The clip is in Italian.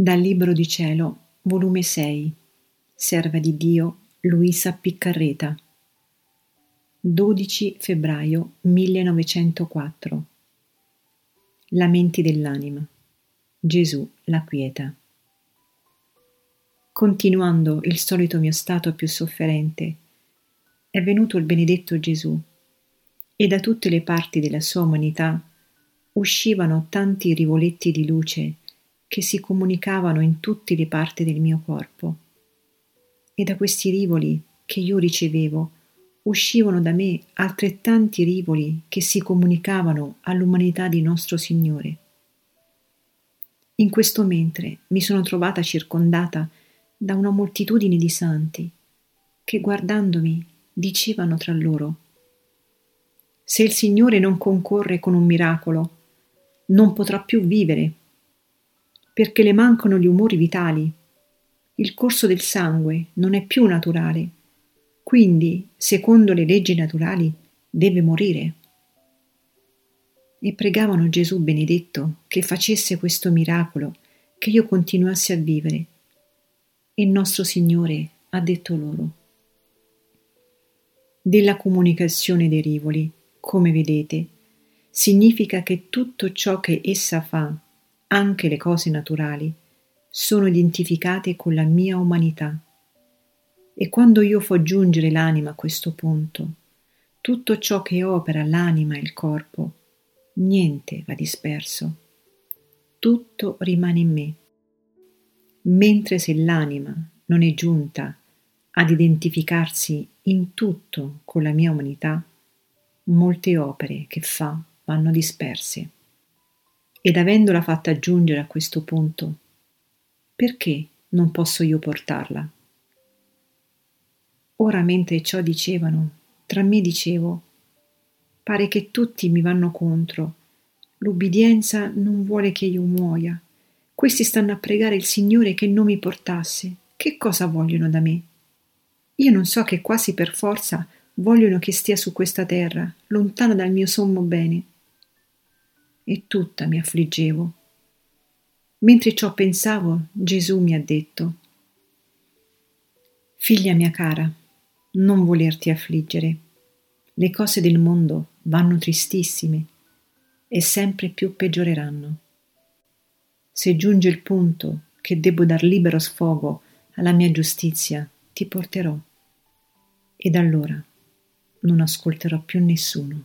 Dal Libro di Cielo, volume 6, Serva di Dio, Luisa Piccarreta. 12 febbraio 1904. Lamenti dell'anima. Gesù la quieta. Continuando il solito mio stato più sofferente, è venuto il benedetto Gesù e da tutte le parti della sua umanità uscivano tanti rivoletti di luce che si comunicavano in tutte le parti del mio corpo. E da questi rivoli che io ricevevo uscivano da me altrettanti rivoli che si comunicavano all'umanità di nostro Signore. In questo mentre mi sono trovata circondata da una moltitudine di santi che guardandomi dicevano tra loro Se il Signore non concorre con un miracolo, non potrà più vivere perché le mancano gli umori vitali. Il corso del sangue non è più naturale, quindi, secondo le leggi naturali, deve morire. E pregavano Gesù benedetto che facesse questo miracolo, che io continuassi a vivere. E il nostro Signore ha detto loro. Della comunicazione dei rivoli, come vedete, significa che tutto ciò che essa fa anche le cose naturali, sono identificate con la mia umanità. E quando io fo giungere l'anima a questo punto, tutto ciò che opera l'anima e il corpo, niente va disperso, tutto rimane in me. Mentre se l'anima non è giunta ad identificarsi in tutto con la mia umanità, molte opere che fa vanno disperse ed avendola fatta giungere a questo punto, perché non posso io portarla? Ora mentre ciò dicevano, tra me dicevo, pare che tutti mi vanno contro, l'ubbidienza non vuole che io muoia, questi stanno a pregare il Signore che non mi portasse, che cosa vogliono da me? Io non so che quasi per forza vogliono che stia su questa terra, lontana dal mio sommo bene e tutta mi affliggevo. Mentre ciò pensavo, Gesù mi ha detto, Figlia mia cara, non volerti affliggere. Le cose del mondo vanno tristissime e sempre più peggioreranno. Se giunge il punto che debbo dar libero sfogo alla mia giustizia, ti porterò. Ed allora non ascolterò più nessuno.